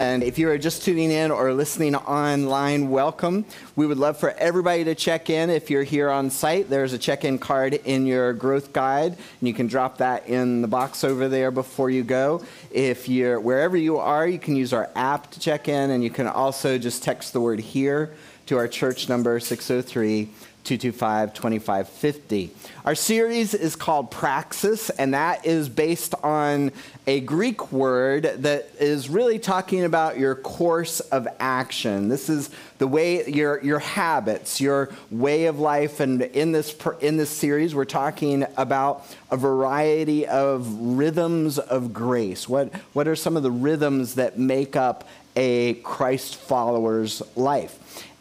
And if you are just tuning in or listening online, welcome. We would love for everybody to check in. If you're here on site, there's a check in card in your growth guide, and you can drop that in the box over there before you go. If you're wherever you are, you can use our app to check in, and you can also just text the word here to our church number 603 225 2550. Our series is called Praxis, and that is based on a Greek word that is really talking about your course of action. This is the way your, your habits, your way of life. And in this, in this series, we're talking about a variety of rhythms of grace. What, what are some of the rhythms that make up a Christ follower's life?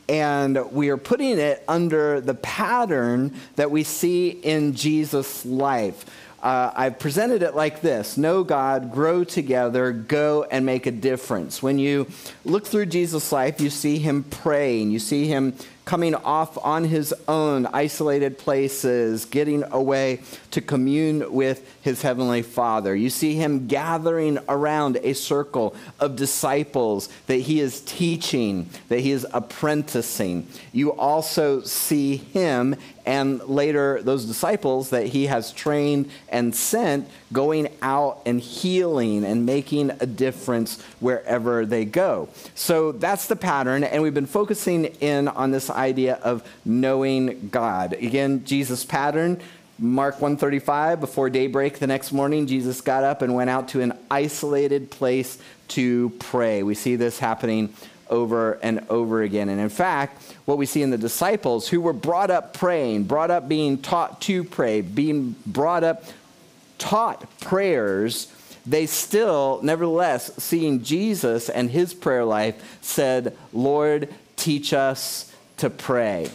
And we are putting it under the pattern that we see in Jesus' life. Uh, I've presented it like this Know God, grow together, go and make a difference. When you look through Jesus' life, you see him praying, you see him coming off on his own, isolated places, getting away to commune with his heavenly Father. You see him gathering around a circle of disciples that he is teaching, that he is apprenticing. You also see him and later those disciples that he has trained and sent going out and healing and making a difference wherever they go. So that's the pattern, and we've been focusing in on this idea of knowing God. Again, Jesus' pattern. Mark 135 before daybreak the next morning Jesus got up and went out to an isolated place to pray. We see this happening over and over again. And in fact, what we see in the disciples who were brought up praying, brought up being taught to pray, being brought up taught prayers, they still, nevertheless, seeing Jesus and his prayer life, said, Lord, teach us to pray.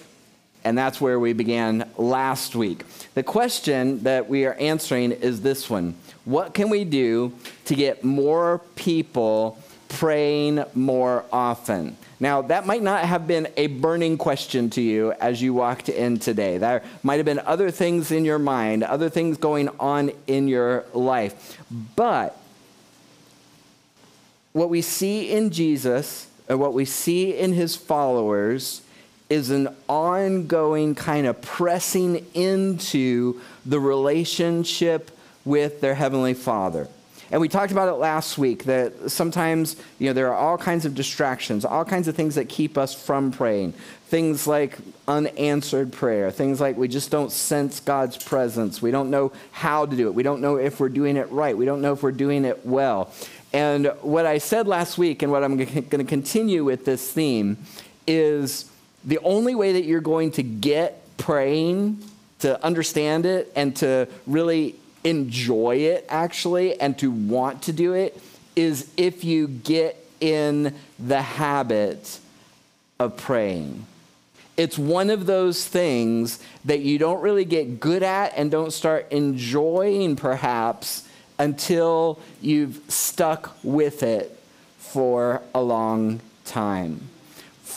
And that's where we began last week. The question that we are answering is this one What can we do to get more people praying more often? Now, that might not have been a burning question to you as you walked in today. There might have been other things in your mind, other things going on in your life. But what we see in Jesus, and what we see in his followers, is an ongoing kind of pressing into the relationship with their Heavenly Father. And we talked about it last week that sometimes, you know, there are all kinds of distractions, all kinds of things that keep us from praying. Things like unanswered prayer, things like we just don't sense God's presence. We don't know how to do it. We don't know if we're doing it right. We don't know if we're doing it well. And what I said last week and what I'm going to continue with this theme is the only way that you're going to get praying, to understand it, and to really enjoy it actually and to want to do it is if you get in the habit of praying. It's one of those things that you don't really get good at and don't start enjoying perhaps until you've stuck with it for a long time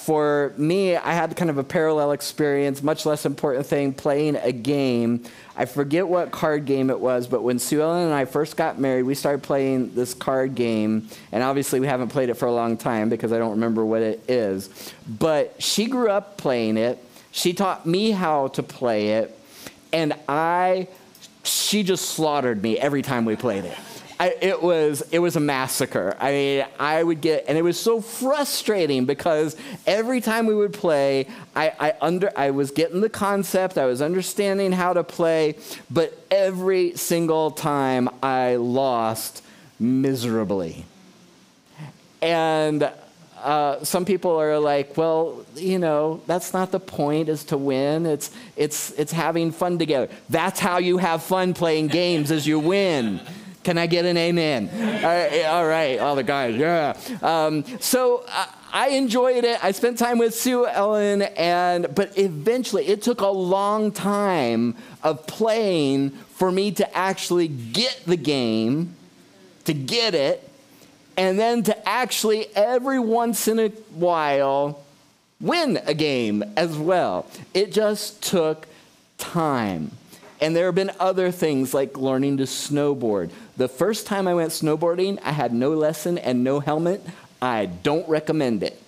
for me, I had kind of a parallel experience, much less important thing, playing a game. I forget what card game it was, but when Sue Ellen and I first got married, we started playing this card game. And obviously, we haven't played it for a long time because I don't remember what it is. But she grew up playing it. She taught me how to play it. And I, she just slaughtered me every time we played it. I, it was it was a massacre. I mean, I would get, and it was so frustrating because every time we would play, I, I under I was getting the concept, I was understanding how to play, but every single time I lost miserably. And uh, some people are like, well, you know, that's not the point is to win. It's, it's, it's having fun together. That's how you have fun playing games is you win. Can I get an amen? all right, all the guys, yeah. Um, so uh, I enjoyed it. I spent time with Sue Ellen, and but eventually it took a long time of playing for me to actually get the game, to get it, and then to actually every once in a while win a game as well. It just took time. And there have been other things like learning to snowboard. The first time I went snowboarding, I had no lesson and no helmet. I don't recommend it.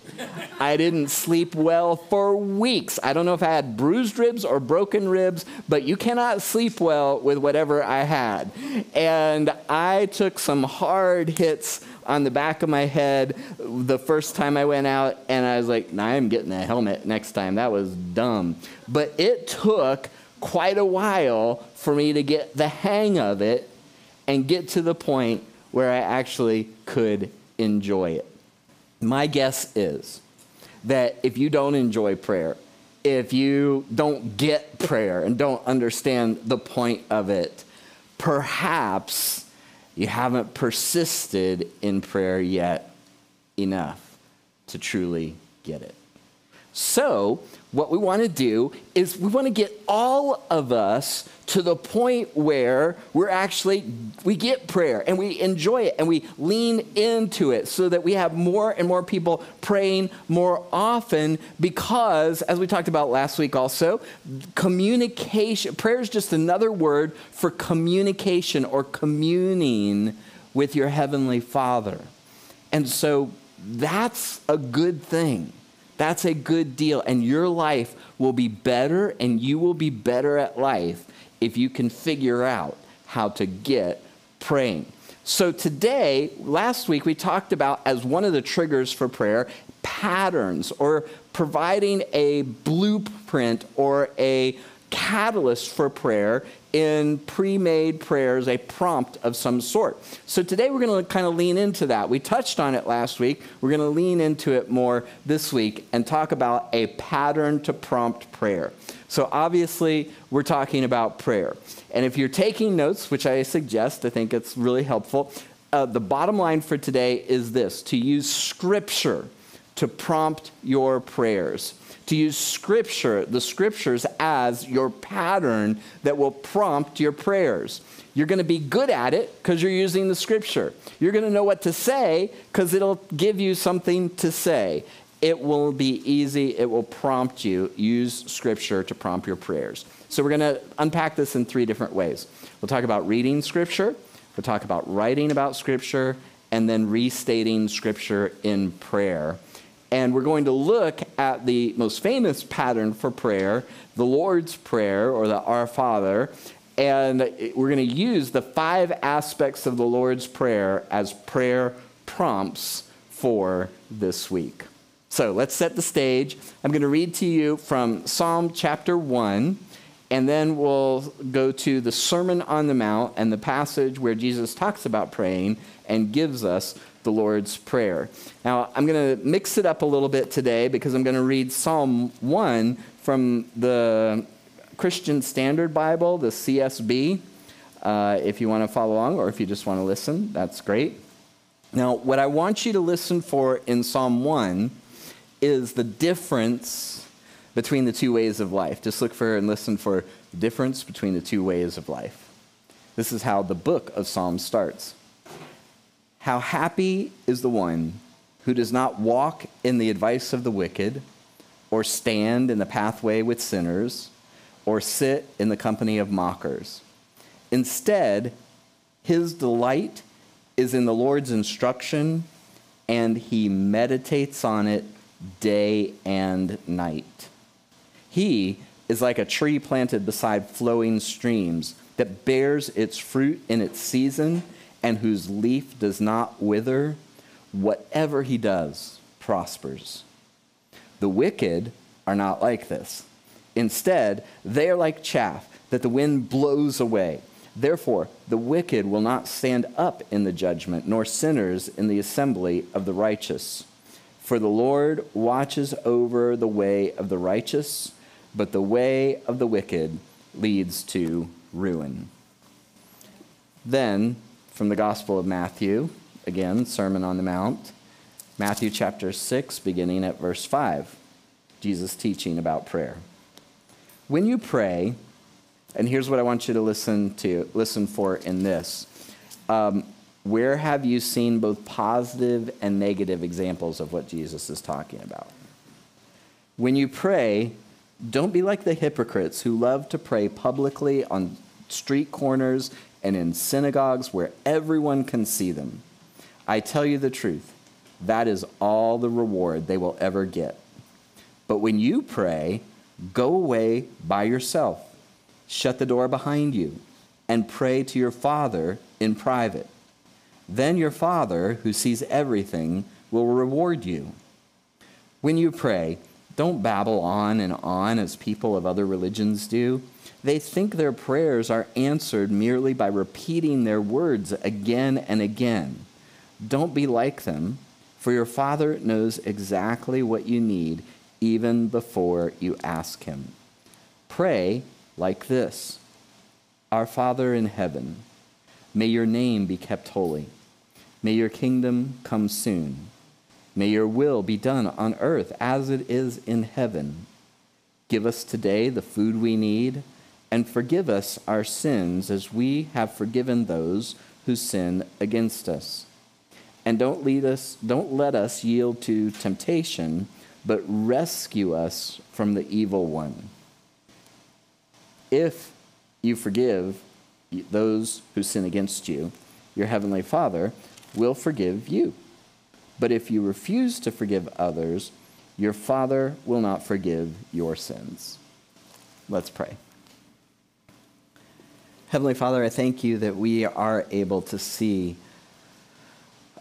I didn't sleep well for weeks. I don't know if I had bruised ribs or broken ribs, but you cannot sleep well with whatever I had. And I took some hard hits on the back of my head the first time I went out, and I was like, nah, I'm getting a helmet next time. That was dumb. But it took quite a while for me to get the hang of it and get to the point where I actually could enjoy it. My guess is that if you don't enjoy prayer, if you don't get prayer and don't understand the point of it, perhaps you haven't persisted in prayer yet enough to truly get it. So, what we want to do is we want to get all of us to the point where we're actually we get prayer and we enjoy it and we lean into it so that we have more and more people praying more often because as we talked about last week also communication prayer is just another word for communication or communing with your heavenly father. And so that's a good thing that's a good deal. And your life will be better and you will be better at life if you can figure out how to get praying. So, today, last week, we talked about as one of the triggers for prayer patterns or providing a blueprint or a catalyst for prayer in pre made prayers, a prompt of some sort. So today we're going to kind of lean into that. We touched on it last week. We're going to lean into it more this week and talk about a pattern to prompt prayer. So obviously, we're talking about prayer. And if you're taking notes, which I suggest, I think it's really helpful, uh, the bottom line for today is this to use scripture to prompt your prayers to use scripture, the scriptures, as your pattern that will prompt your prayers. You're going to be good at it because you're using the scripture. You're going to know what to say because it'll give you something to say. It will be easy, it will prompt you. Use scripture to prompt your prayers. So, we're going to unpack this in three different ways. We'll talk about reading scripture, we'll talk about writing about scripture, and then restating scripture in prayer. And we're going to look at the most famous pattern for prayer, the Lord's Prayer or the Our Father. And we're going to use the five aspects of the Lord's Prayer as prayer prompts for this week. So let's set the stage. I'm going to read to you from Psalm chapter 1, and then we'll go to the Sermon on the Mount and the passage where Jesus talks about praying and gives us the Lord's Prayer. Now, I'm going to mix it up a little bit today because I'm going to read Psalm 1 from the Christian Standard Bible, the CSB. Uh, if you want to follow along or if you just want to listen, that's great. Now, what I want you to listen for in Psalm 1 is the difference between the two ways of life. Just look for and listen for the difference between the two ways of life. This is how the book of Psalms starts. How happy is the one who does not walk in the advice of the wicked, or stand in the pathway with sinners, or sit in the company of mockers. Instead, his delight is in the Lord's instruction, and he meditates on it day and night. He is like a tree planted beside flowing streams that bears its fruit in its season and whose leaf does not wither, whatever he does prospers. The wicked are not like this. Instead, they are like chaff that the wind blows away. Therefore, the wicked will not stand up in the judgment, nor sinners in the assembly of the righteous. For the Lord watches over the way of the righteous, but the way of the wicked leads to ruin. Then from the Gospel of Matthew, again, Sermon on the Mount, Matthew chapter 6, beginning at verse 5. Jesus teaching about prayer. When you pray, and here's what I want you to listen to listen for in this. Um, where have you seen both positive and negative examples of what Jesus is talking about? When you pray, don't be like the hypocrites who love to pray publicly on street corners and in synagogues where everyone can see them. I tell you the truth, That is all the reward they will ever get. But when you pray, go away by yourself, shut the door behind you, and pray to your Father in private. Then your Father, who sees everything, will reward you. When you pray, don't babble on and on as people of other religions do. They think their prayers are answered merely by repeating their words again and again. Don't be like them, for your Father knows exactly what you need even before you ask Him. Pray like this Our Father in heaven, may your name be kept holy. May your kingdom come soon. May your will be done on earth as it is in heaven. Give us today the food we need, and forgive us our sins as we have forgiven those who sin against us. And don't lead us, don't let us yield to temptation, but rescue us from the evil one. If you forgive those who sin against you, your heavenly Father will forgive you. But if you refuse to forgive others, your Father will not forgive your sins. Let's pray. Heavenly Father, I thank you that we are able to see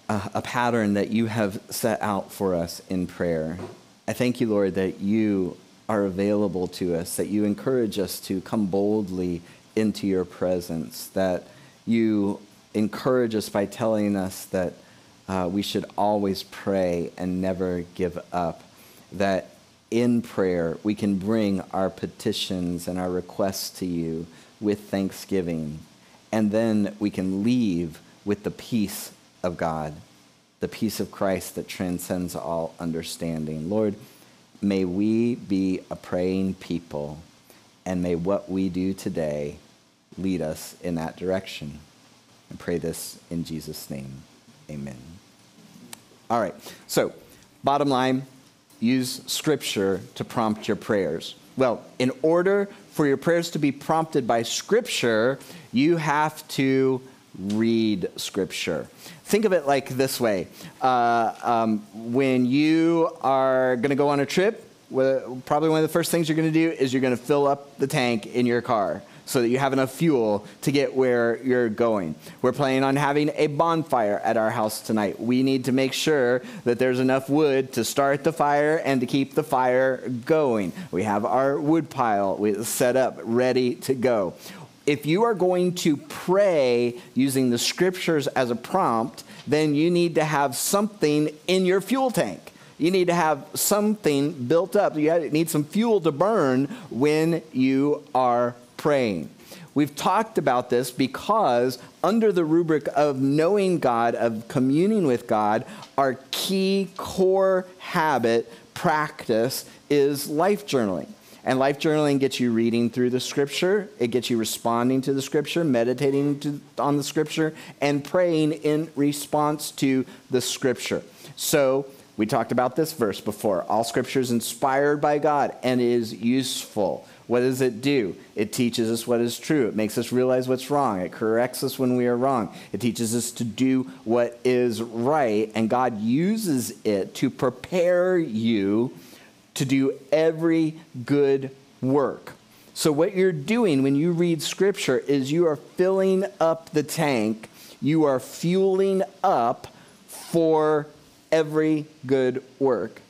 a, a, pattern that you have set out for us in prayer. I thank you, Lord, that you are available to us, that you encourage us to come boldly into your presence, that you encourage us by telling us that uh, we should always pray and never give up. That in prayer we can bring our petitions and our requests to you with thanksgiving. And then we can leave with the peace of God, the peace of Christ that transcends all understanding. Lord, may we be a praying people, and may what we do today lead us in that direction. I pray this in Jesus' name. Amen. All right, so bottom line use scripture to prompt your prayers. Well, in order for your prayers to be prompted by scripture, you have to read scripture. Think of it like this way uh, um, when you are going to go on a trip, probably one of the first things you're going to do is you're going to fill up the tank in your car so that you have enough fuel to get where you're going. We're planning on having a bonfire at our house tonight. We need to make sure that there's enough wood to start the fire and to keep the fire going. We have our wood pile set up, ready to go. If you are going to pray using the scriptures as a prompt, then you need to have something in your fuel tank. You need to have something built up. You need some fuel to burn when you are praying. We've talked about this because, under the rubric of knowing God, of communing with God, our key core habit, practice, is life journaling. And life journaling gets you reading through the scripture, it gets you responding to the scripture, meditating to, on the scripture, and praying in response to the scripture. So, we talked about this verse before. All scripture is inspired by God and is useful what does it do? It teaches us what is true. It makes us realize what's wrong. It corrects us when we are wrong. It teaches us to do what is right. And God uses it to prepare you to do every good work. So, what you're doing when you read scripture is you are filling up the tank, you are fueling up for every good work,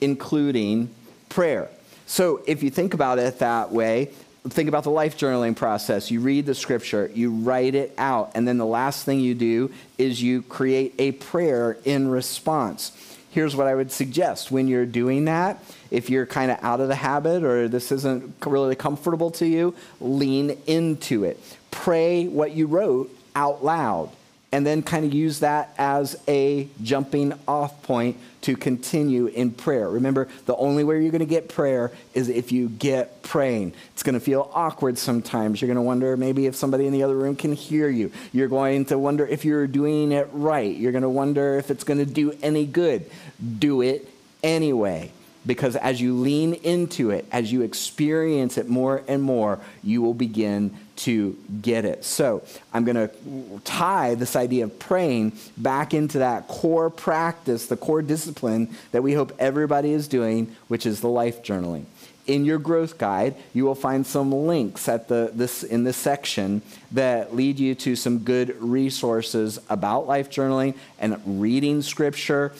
including prayer. So if you think about it that way, think about the life journaling process. You read the scripture, you write it out, and then the last thing you do is you create a prayer in response. Here's what I would suggest when you're doing that. If you're kind of out of the habit or this isn't really comfortable to you, lean into it. Pray what you wrote out loud and then kind of use that as a jumping off point to continue in prayer. Remember, the only way you're going to get prayer is if you get praying. It's going to feel awkward sometimes. You're going to wonder maybe if somebody in the other room can hear you. You're going to wonder if you're doing it right. You're going to wonder if it's going to do any good. Do it anyway. Because as you lean into it, as you experience it more and more, you will begin to get it. So, I'm going to tie this idea of praying back into that core practice, the core discipline that we hope everybody is doing, which is the life journaling. In your growth guide, you will find some links at the, this, in this section that lead you to some good resources about life journaling and reading scripture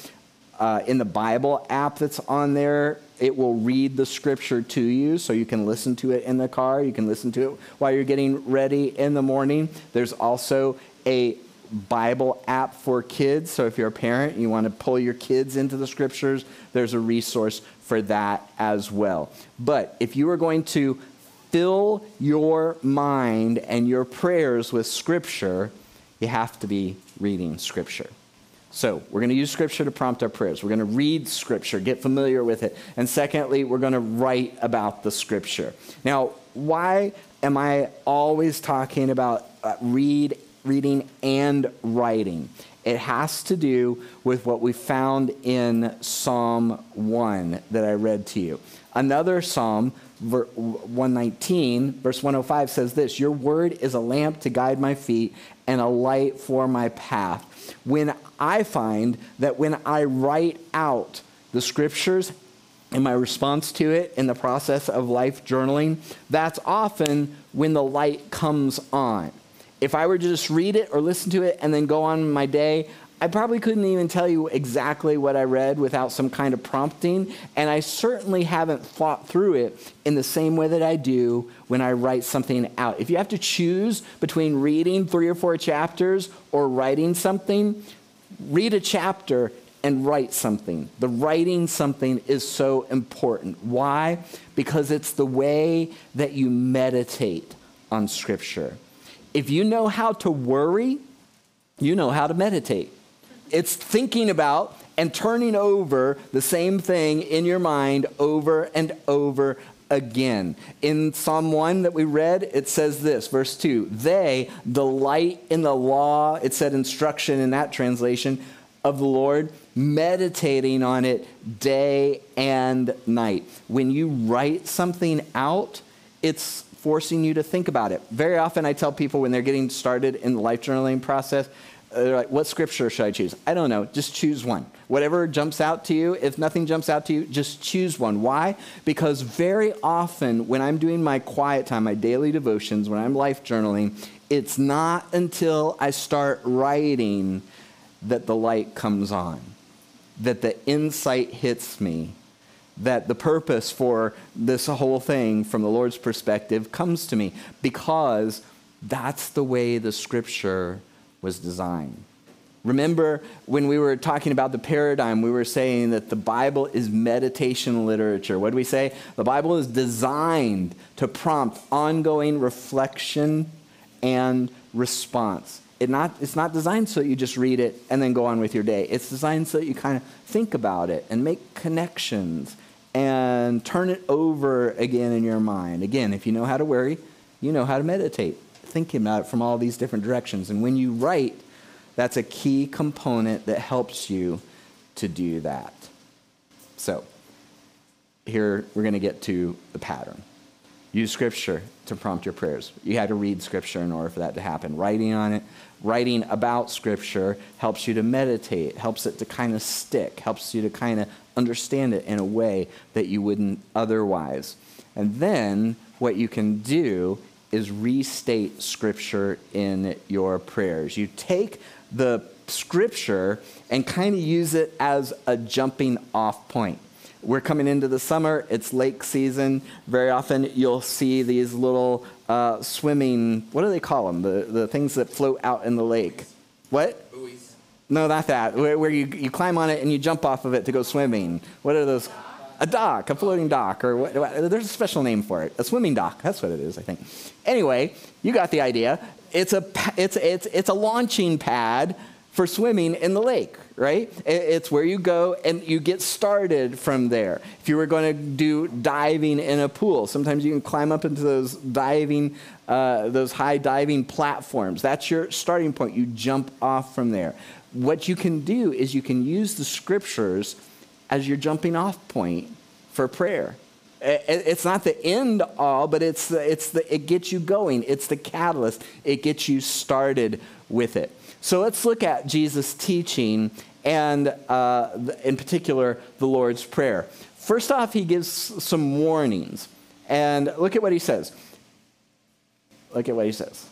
uh, in the Bible app that's on there, it will read the scripture to you so you can listen to it in the car. You can listen to it while you're getting ready in the morning. There's also a Bible app for kids. So if you're a parent and you want to pull your kids into the scriptures, there's a resource for that as well. But if you are going to fill your mind and your prayers with scripture, you have to be reading scripture. So, we're going to use Scripture to prompt our prayers. We're going to read Scripture, get familiar with it. And secondly, we're going to write about the Scripture. Now, why am I always talking about uh, read, reading and writing? It has to do with what we found in Psalm 1 that I read to you. Another Psalm, 119, verse 105 says this Your word is a lamp to guide my feet and a light for my path. When I find that when I write out the scriptures and my response to it in the process of life journaling, that's often when the light comes on. If I were to just read it or listen to it and then go on my day, I probably couldn't even tell you exactly what I read without some kind of prompting, and I certainly haven't thought through it in the same way that I do when I write something out. If you have to choose between reading three or four chapters or writing something, read a chapter and write something. The writing something is so important. Why? Because it's the way that you meditate on Scripture. If you know how to worry, you know how to meditate. It's thinking about and turning over the same thing in your mind over and over again. In Psalm 1 that we read, it says this, verse 2 They delight in the law, it said instruction in that translation, of the Lord, meditating on it day and night. When you write something out, it's forcing you to think about it. Very often, I tell people when they're getting started in the life journaling process, Uh, they're like, what scripture should I choose? I don't know. Just choose one. Whatever jumps out to you, if nothing jumps out to you, just choose one. Why? Because very often when I'm doing my quiet time, my daily devotions, when I'm life journaling, it's not until I start writing that the light comes on, that the insight hits me, that the purpose for this whole thing from the Lord's perspective comes to me, because that's the way the scripture was designed. Remember when we were talking about the paradigm, we were saying that the Bible is meditation literature. What do we say? The Bible is designed to prompt ongoing reflection and response. It not, it's not designed so that you just read it and then go on with your day. It's designed so that you kind of think about it and make connections and turn it over again in your mind. Again, if you know how to worry, you know how to meditate thinking about it from all these different directions. And when you write, that's a key component that helps you to do that. So, here we're going to get to the pattern. Use scripture to prompt your prayers. You had to read scripture in order for that to happen. Writing on it, writing about scripture helps you to meditate, helps it to kind of stick, helps you to kind of understand it in a way that you wouldn't otherwise. And then what you can do is restate Scripture in your prayers. You take the Scripture and kind of use it as a jumping off point. We're coming into the summer, it's lake season. Very often you'll see these little uh, swimming, what do they call them? The, the things that float out in the lake. What? Buoys. No, not that. Where, where you, you climb on it and you jump off of it to go swimming. What are those? A dock, a floating dock, or what, there's a special name for it. A swimming dock. That's what it is, I think. Anyway, you got the idea. It's a, it's, it's, it's a launching pad for swimming in the lake, right? It's where you go and you get started from there. If you were going to do diving in a pool, sometimes you can climb up into those diving, uh, those high diving platforms. That's your starting point. You jump off from there. What you can do is you can use the scriptures as your jumping off point for prayer. It's not the end all, but it's the, it's the, it gets you going. It's the catalyst. It gets you started with it. So let's look at Jesus' teaching and, uh, in particular, the Lord's Prayer. First off, he gives some warnings. And look at what he says. Look at what he says.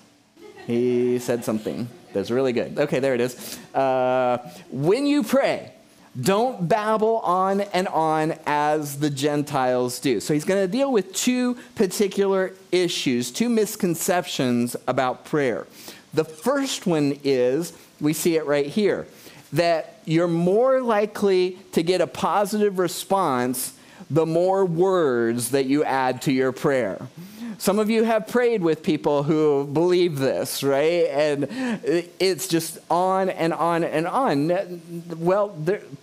He said something that's really good. Okay, there it is. Uh, when you pray, don't babble on and on as the Gentiles do. So he's going to deal with two particular issues, two misconceptions about prayer. The first one is we see it right here that you're more likely to get a positive response the more words that you add to your prayer. Some of you have prayed with people who believe this, right? And it's just on and on and on. Well,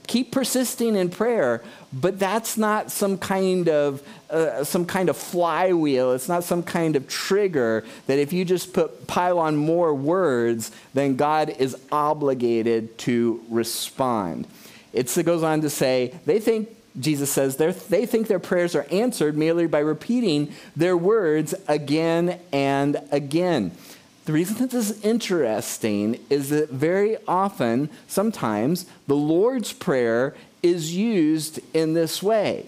keep persisting in prayer, but that's not some kind of uh, some kind of flywheel. It's not some kind of trigger that if you just put pile on more words, then God is obligated to respond. it goes on to say they think Jesus says they think their prayers are answered merely by repeating their words again and again. The reason that this is interesting is that very often, sometimes, the Lord's Prayer is used in this way.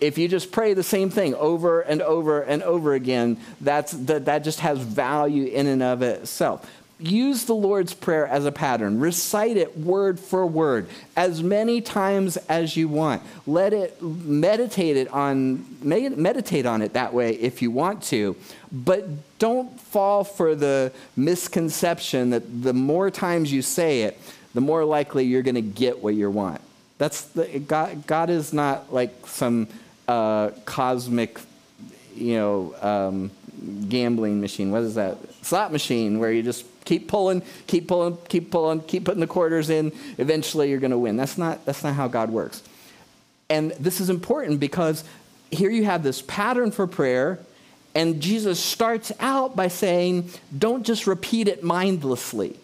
If you just pray the same thing over and over and over again, that's, that, that just has value in and of itself use the Lord's Prayer as a pattern. Recite it word for word as many times as you want. Let it meditate it on meditate on it that way if you want to, but don't fall for the misconception that the more times you say it, the more likely you're going to get what you want. That's the, God, God is not like some uh, cosmic, you know, um, gambling machine. What is that? Slot machine where you just keep pulling, keep pulling, keep pulling, keep putting the quarters in. Eventually, you're going to win. That's not, that's not how God works. And this is important because here you have this pattern for prayer, and Jesus starts out by saying, don't just repeat it mindlessly.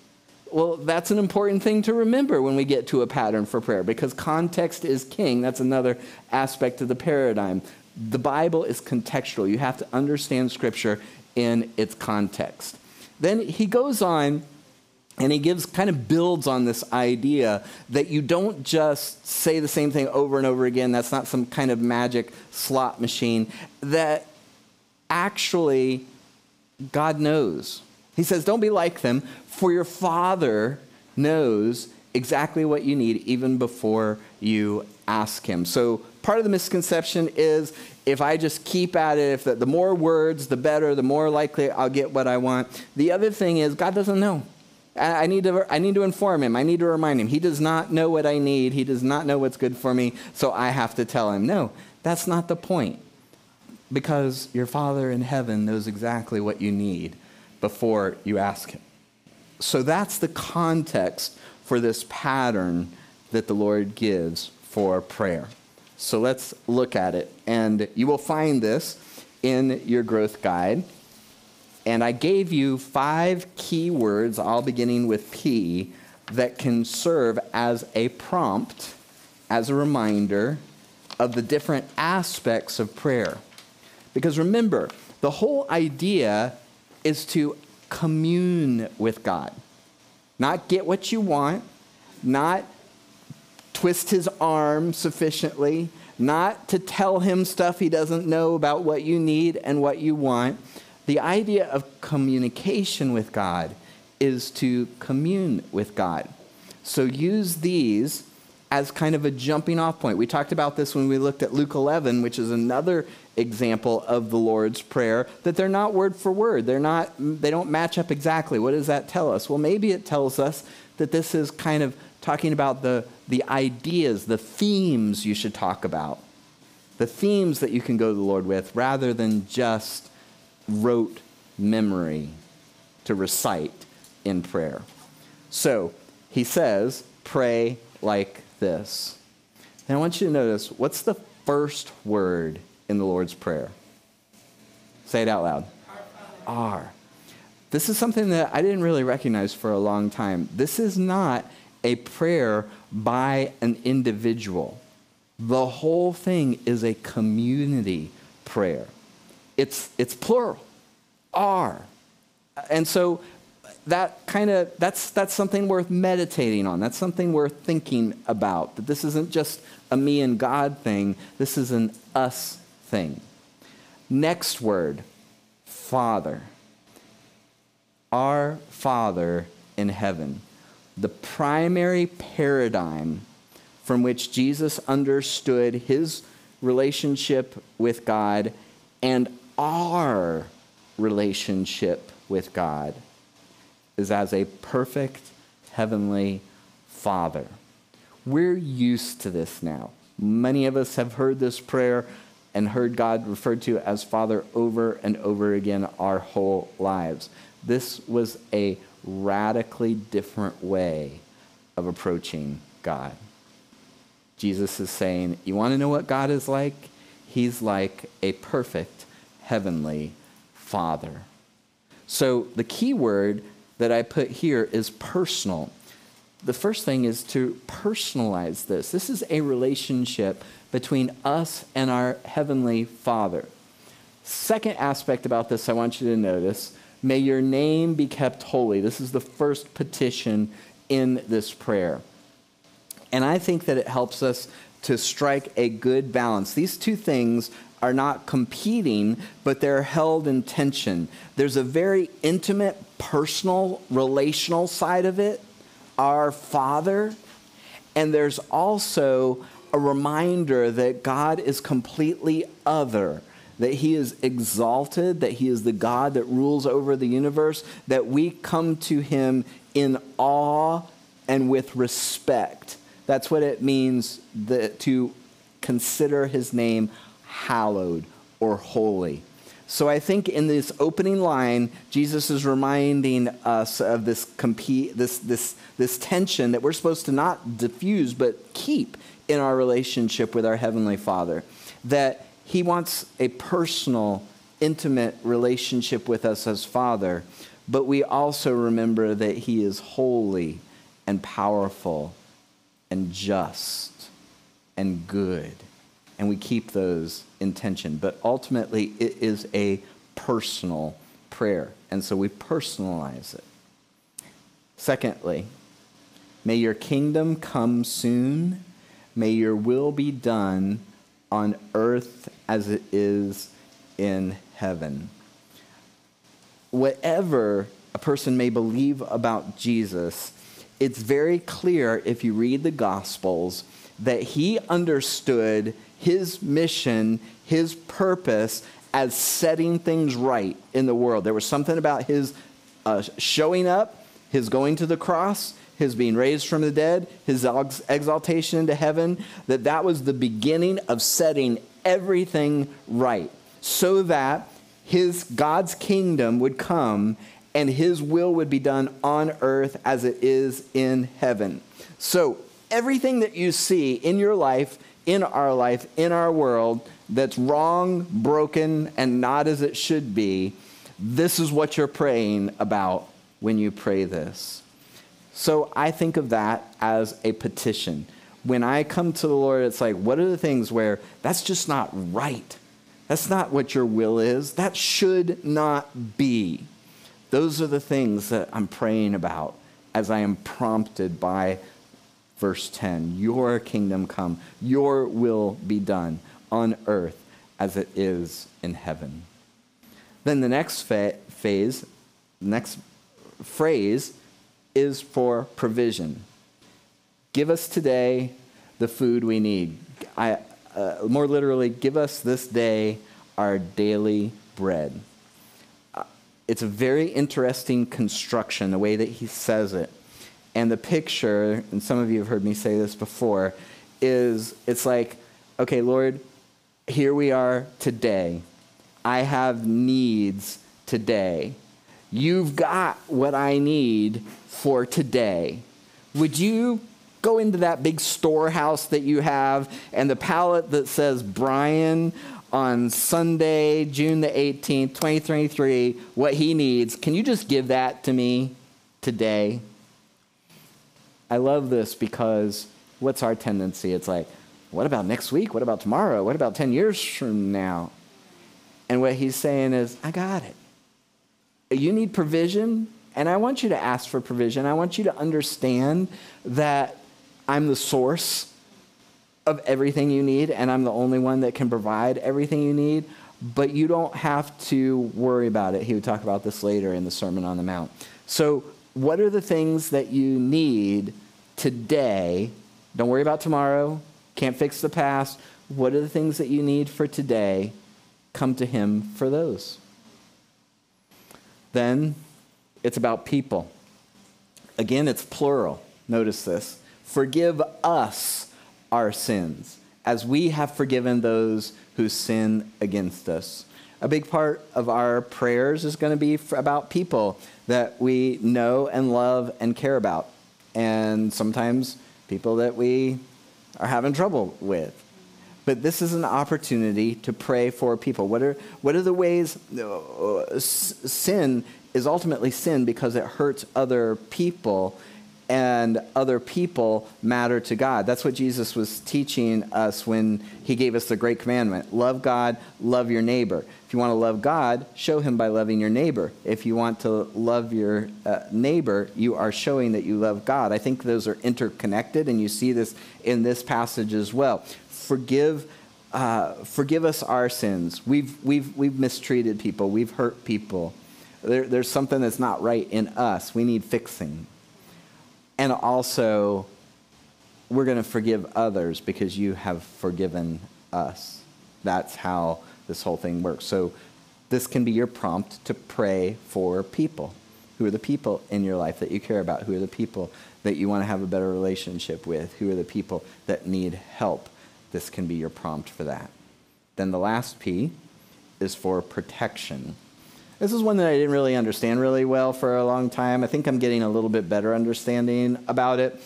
Well, that's an important thing to remember when we get to a pattern for prayer because context is king. That's another aspect of the paradigm. The Bible is contextual. You have to understand Scripture in its context. Then he goes on and he gives kind of builds on this idea that you don't just say the same thing over and over again. That's not some kind of magic slot machine. That actually God knows. He says, Don't be like them, for your Father knows exactly what you need even before you ask Him. So part of the misconception is if I just keep at it, if the, the more words, the better, the more likely I'll get what I want. The other thing is, God doesn't know. I, need, to, I need to inform him. I need to remind him. He does not know what I need. He does not know what's good for me, so I have to tell him. No, that's not the point. Because your Father in heaven knows exactly what you need before you ask him. So that's the context for this pattern that the Lord gives for prayer. So let's look at it. And you will find this in your growth guide. And I gave you five key words, all beginning with P, that can serve as a prompt, as a reminder of the different aspects of prayer. Because remember, the whole idea is to commune with God, not get what you want, not twist his arm sufficiently, not to tell him stuff he doesn't know about what you need and what you want. The idea of communication with God is to commune with God. So use these as kind of a jumping off point. We talked about this when we looked at Luke 11, which is another example of the Lord's prayer that they're not word for word. They're not they don't match up exactly. What does that tell us? Well, maybe it tells us that this is kind of talking about the, the ideas, the themes you should talk about, the themes that you can go to the Lord with, rather than just rote memory to recite in prayer. So he says, pray like this. And I want you to notice what's the first word in the Lord's Prayer? Say it out loud. R. This is something that I didn't really recognize for a long time. This is not a prayer by an individual. The whole thing is a community prayer. It's, it's plural, our. And so that kind of that's that's something worth meditating on. That's something worth thinking about. That this isn't just a me and God thing. This is an us thing. Next word, Father. Our Father in heaven. The primary paradigm from which Jesus understood his relationship with God and our relationship with God is as a perfect heavenly Father. We're used to this now. Many of us have heard this prayer and heard God referred to as Father over and over again our whole lives. This was a radically different way of approaching God. Jesus is saying, You want to know what God is like? He's like a perfect heavenly Father. So the key word that I put here is personal. The first thing is to personalize this. This is a relationship between us and our Heavenly Father. Second aspect about this I want you to notice may your name be kept holy. This is the first petition in this prayer. And I think that it helps us to strike a good balance. These two things are not competing, but they're held in tension. There's a very intimate, personal, relational side of it, our Father, and there's also a reminder that God is completely other, that He is exalted, that He is the God that rules over the universe, that we come to Him in awe and with respect. That's what it means to consider His name hallowed or holy. So I think in this opening line, Jesus is reminding us of this compete, this, this, this tension that we're supposed to not diffuse, but keep in our relationship with our Heavenly Father. That He wants a personal, intimate relationship with us as Father, but we also remember that He is holy and powerful and just and good and we keep those in tension. But ultimately, it is a personal prayer, and so we personalize it. Secondly, may your kingdom come soon. May your will be done on earth as it is in heaven. Whatever a person may believe about Jesus, it's very clear if you read the Gospels that he understood his mission, his purpose as setting things right in the world. There was something about his uh, showing up, his going to the cross, his being raised from the dead, his exaltation into heaven, that that was the beginning of setting everything right so that his God's kingdom would come and his will would be done on earth as it is in heaven. So, everything that you see in your life in our life, in our world, that's wrong, broken, and not as it should be, this is what you're praying about when you pray this. So I think of that as a petition. When I come to the Lord, it's like, what are the things where that's just not right? That's not what your will is. That should not be. Those are the things that I'm praying about as I am prompted by verse 10 Your kingdom come, your will be done on earth as it is in heaven. Then the next fa- phase, next phrase is for provision. Give us today the food we need. I, uh, more literally, give us this day our daily bread. Uh, it's a very interesting construction, the way that he says it. And the picture, and some of you have heard me say this before, is it's like, okay, Lord, here we are today. I have needs today. You've got what I need for today. Would you go into that big storehouse that you have and the pallet that says Brian on Sunday, June the 18th, 2023, what he needs? Can you just give that to me today? I love this because what's our tendency? It's like, what about next week? What about tomorrow? What about 10 years from now? And what he's saying is, I got it. You need provision, and I want you to ask for provision. I want you to understand that I'm the source of everything you need, and I'm the only one that can provide everything you need, but you don't have to worry about it. He would talk about this later in the Sermon on the Mount. So, what are the things that you need today? Don't worry about tomorrow, can't fix the past. What are the things that you need for today? Come to Him for those. Then it's about people. Again, it's plural. Notice this. Forgive us our sins as we have forgiven those who sin against us. A big part of our prayers is going to be about people that we know and love and care about. And sometimes people that we are having trouble with. But this is an opportunity to pray for people. What are, what are the ways uh, sin is ultimately sin because it hurts other people? and other people matter to God. That's what Jesus was teaching us when he gave us the great commandment love God, love your neighbor. If you want to love God, show him by loving your neighbor. If you want to love your uh, neighbor, you are showing that you love God. I think those are interconnected, and you see this in this passage as well. Forgive. Uh, forgive us our sins. We've, we've, we've mistreated people. We've hurt people. There, there's something that's not right in us. We need fixing. And also, we're going to forgive others because you have forgiven us. That's how this whole thing works. So, this can be your prompt to pray for people. Who are the people in your life that you care about? Who are the people that you want to have a better relationship with? Who are the people that need help? This can be your prompt for that. Then the last P is for protection. This is one that I didn't really understand really well for a long time. I think I'm getting a little bit better understanding about it.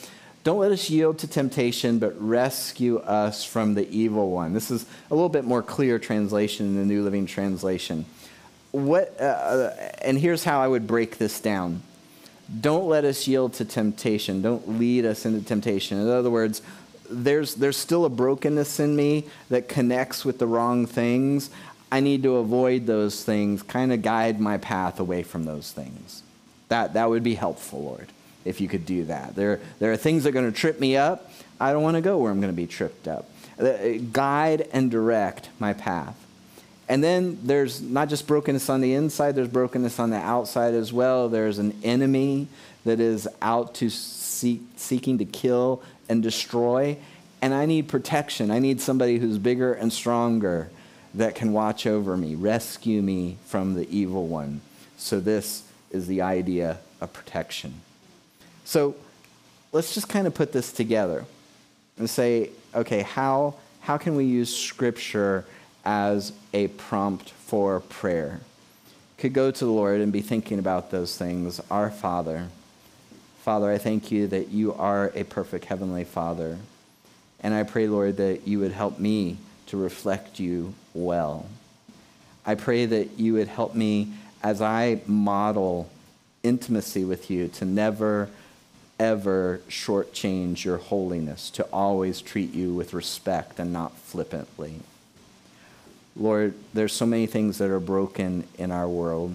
Don't let us yield to temptation, but rescue us from the evil one. This is a little bit more clear translation in the New Living Translation. What, uh, uh and here's how I would break this down. Don't let us yield to temptation. Don't lead us into temptation. In other words, there's, there's still a brokenness in me that connects with the wrong things. I need to avoid those things, kind of guide my path away from those things. That, that would be helpful, Lord, if you could do that. There, there are things that are going to trip me up. I don't want to go where I'm going to be tripped up. Uh, guide and direct my path. And then there's not just brokenness on the inside, there's brokenness on the outside as well. There's an enemy that is out to seek, seeking to kill and destroy. And I need protection. I need somebody who's bigger and stronger that can watch over me, rescue me from the evil one. So, this is the idea of protection. So, let's just kind of put this together and say, okay, how, how can we use Scripture as a prompt for prayer? Could go to the Lord and be thinking about those things. Our Father, Father, I thank you that you are a perfect Heavenly Father. And I pray, Lord, that you would help me to reflect you well. I pray that you would help me as I model intimacy with you to never, ever shortchange your holiness, to always treat you with respect and not flippantly. Lord, there's so many things that are broken in our world.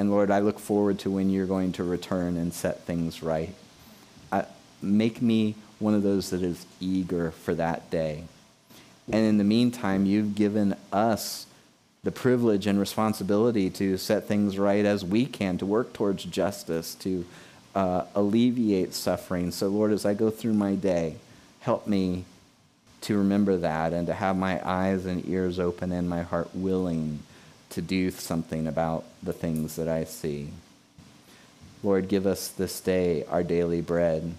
And Lord, I look forward to when you're going to return and set things right. I, make me one of those that is eager for that day. And in the meantime, you've given us the privilege and responsibility to set things right as we can, to work towards justice, to uh, alleviate suffering. So, Lord, as I go through my day, help me to remember that and to have my eyes and ears open and my heart willing to do something about the things that I see. Lord, give us this day our daily bread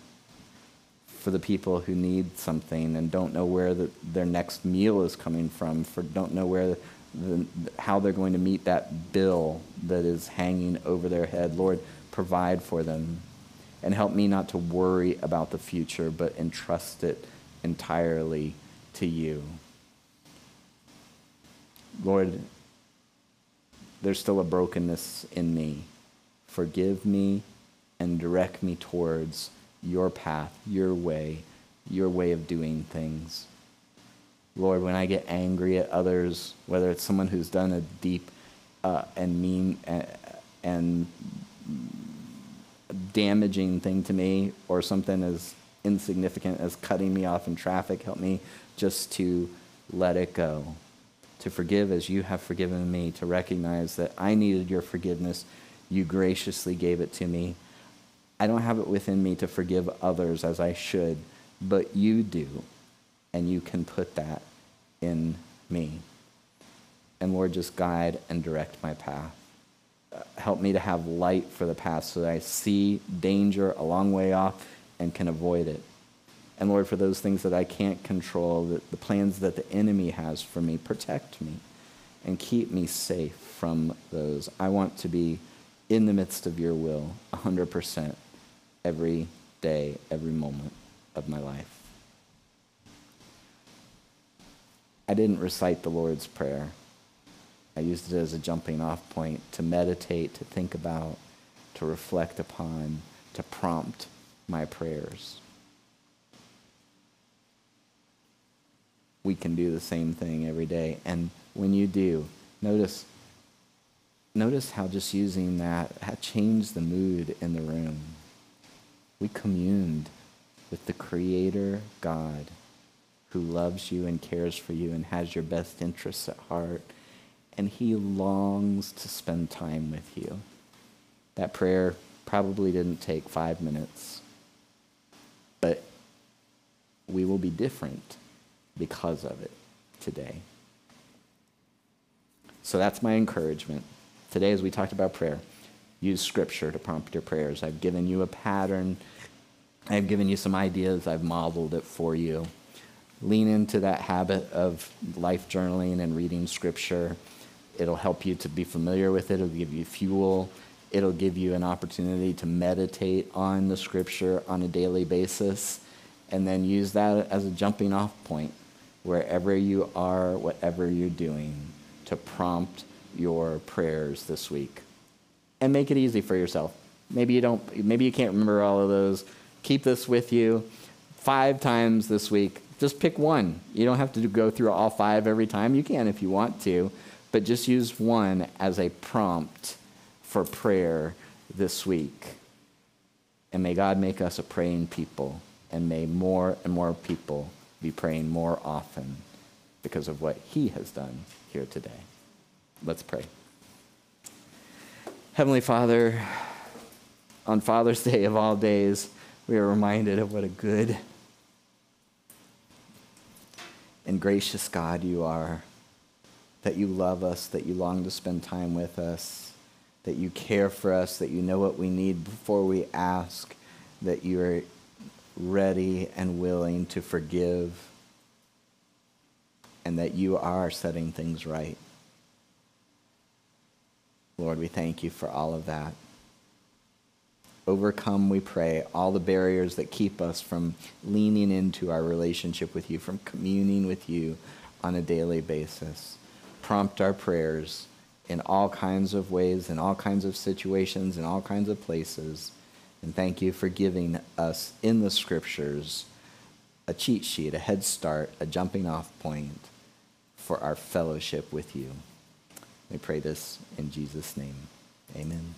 for the people who need something and don't know where the, their next meal is coming from, for don't know where the, how they're going to meet that bill that is hanging over their head. Lord, provide for them and help me not to worry about the future, but entrust it entirely to you. Lord, there's still a brokenness in me. Forgive me and direct me towards your path, your way, your way of doing things. Lord, when I get angry at others, whether it's someone who's done a deep uh, and mean uh, and damaging thing to me, or something as insignificant as cutting me off in traffic, help me just to let it go, to forgive as you have forgiven me, to recognize that I needed your forgiveness. You graciously gave it to me. I don't have it within me to forgive others as I should, but you do and you can put that in me. And Lord, just guide and direct my path. Uh, help me to have light for the path so that I see danger a long way off and can avoid it. And Lord, for those things that I can't control, the, the plans that the enemy has for me, protect me and keep me safe from those. I want to be in the midst of your will 100% every day, every moment of my life. I didn't recite the Lord's Prayer. I used it as a jumping off point to meditate, to think about, to reflect upon, to prompt my prayers. We can do the same thing every day. And when you do, notice notice how just using that had changed the mood in the room. We communed with the Creator God who loves you and cares for you and has your best interests at heart. And he longs to spend time with you. That prayer probably didn't take five minutes, but we will be different because of it today. So that's my encouragement. Today, as we talked about prayer, use scripture to prompt your prayers. I've given you a pattern, I've given you some ideas, I've modeled it for you lean into that habit of life journaling and reading scripture. It'll help you to be familiar with it, it'll give you fuel, it'll give you an opportunity to meditate on the scripture on a daily basis, and then use that as a jumping off point wherever you are, whatever you're doing, to prompt your prayers this week. And make it easy for yourself. Maybe you don't maybe you can't remember all of those. Keep this with you five times this week just pick one. You don't have to go through all five every time. You can if you want to, but just use one as a prompt for prayer this week. And may God make us a praying people, and may more and more people be praying more often because of what He has done here today. Let's pray. Heavenly Father, on Father's Day of all days, we are reminded of what a good and gracious God you are, that you love us, that you long to spend time with us, that you care for us, that you know what we need before we ask, that you are ready and willing to forgive, and that you are setting things right. Lord, we thank you for all of that. Overcome, we pray, all the barriers that keep us from leaning into our relationship with you, from communing with you on a daily basis. Prompt our prayers in all kinds of ways, in all kinds of situations, in all kinds of places. And thank you for giving us in the scriptures a cheat sheet, a head start, a jumping off point for our fellowship with you. We pray this in Jesus' name. Amen.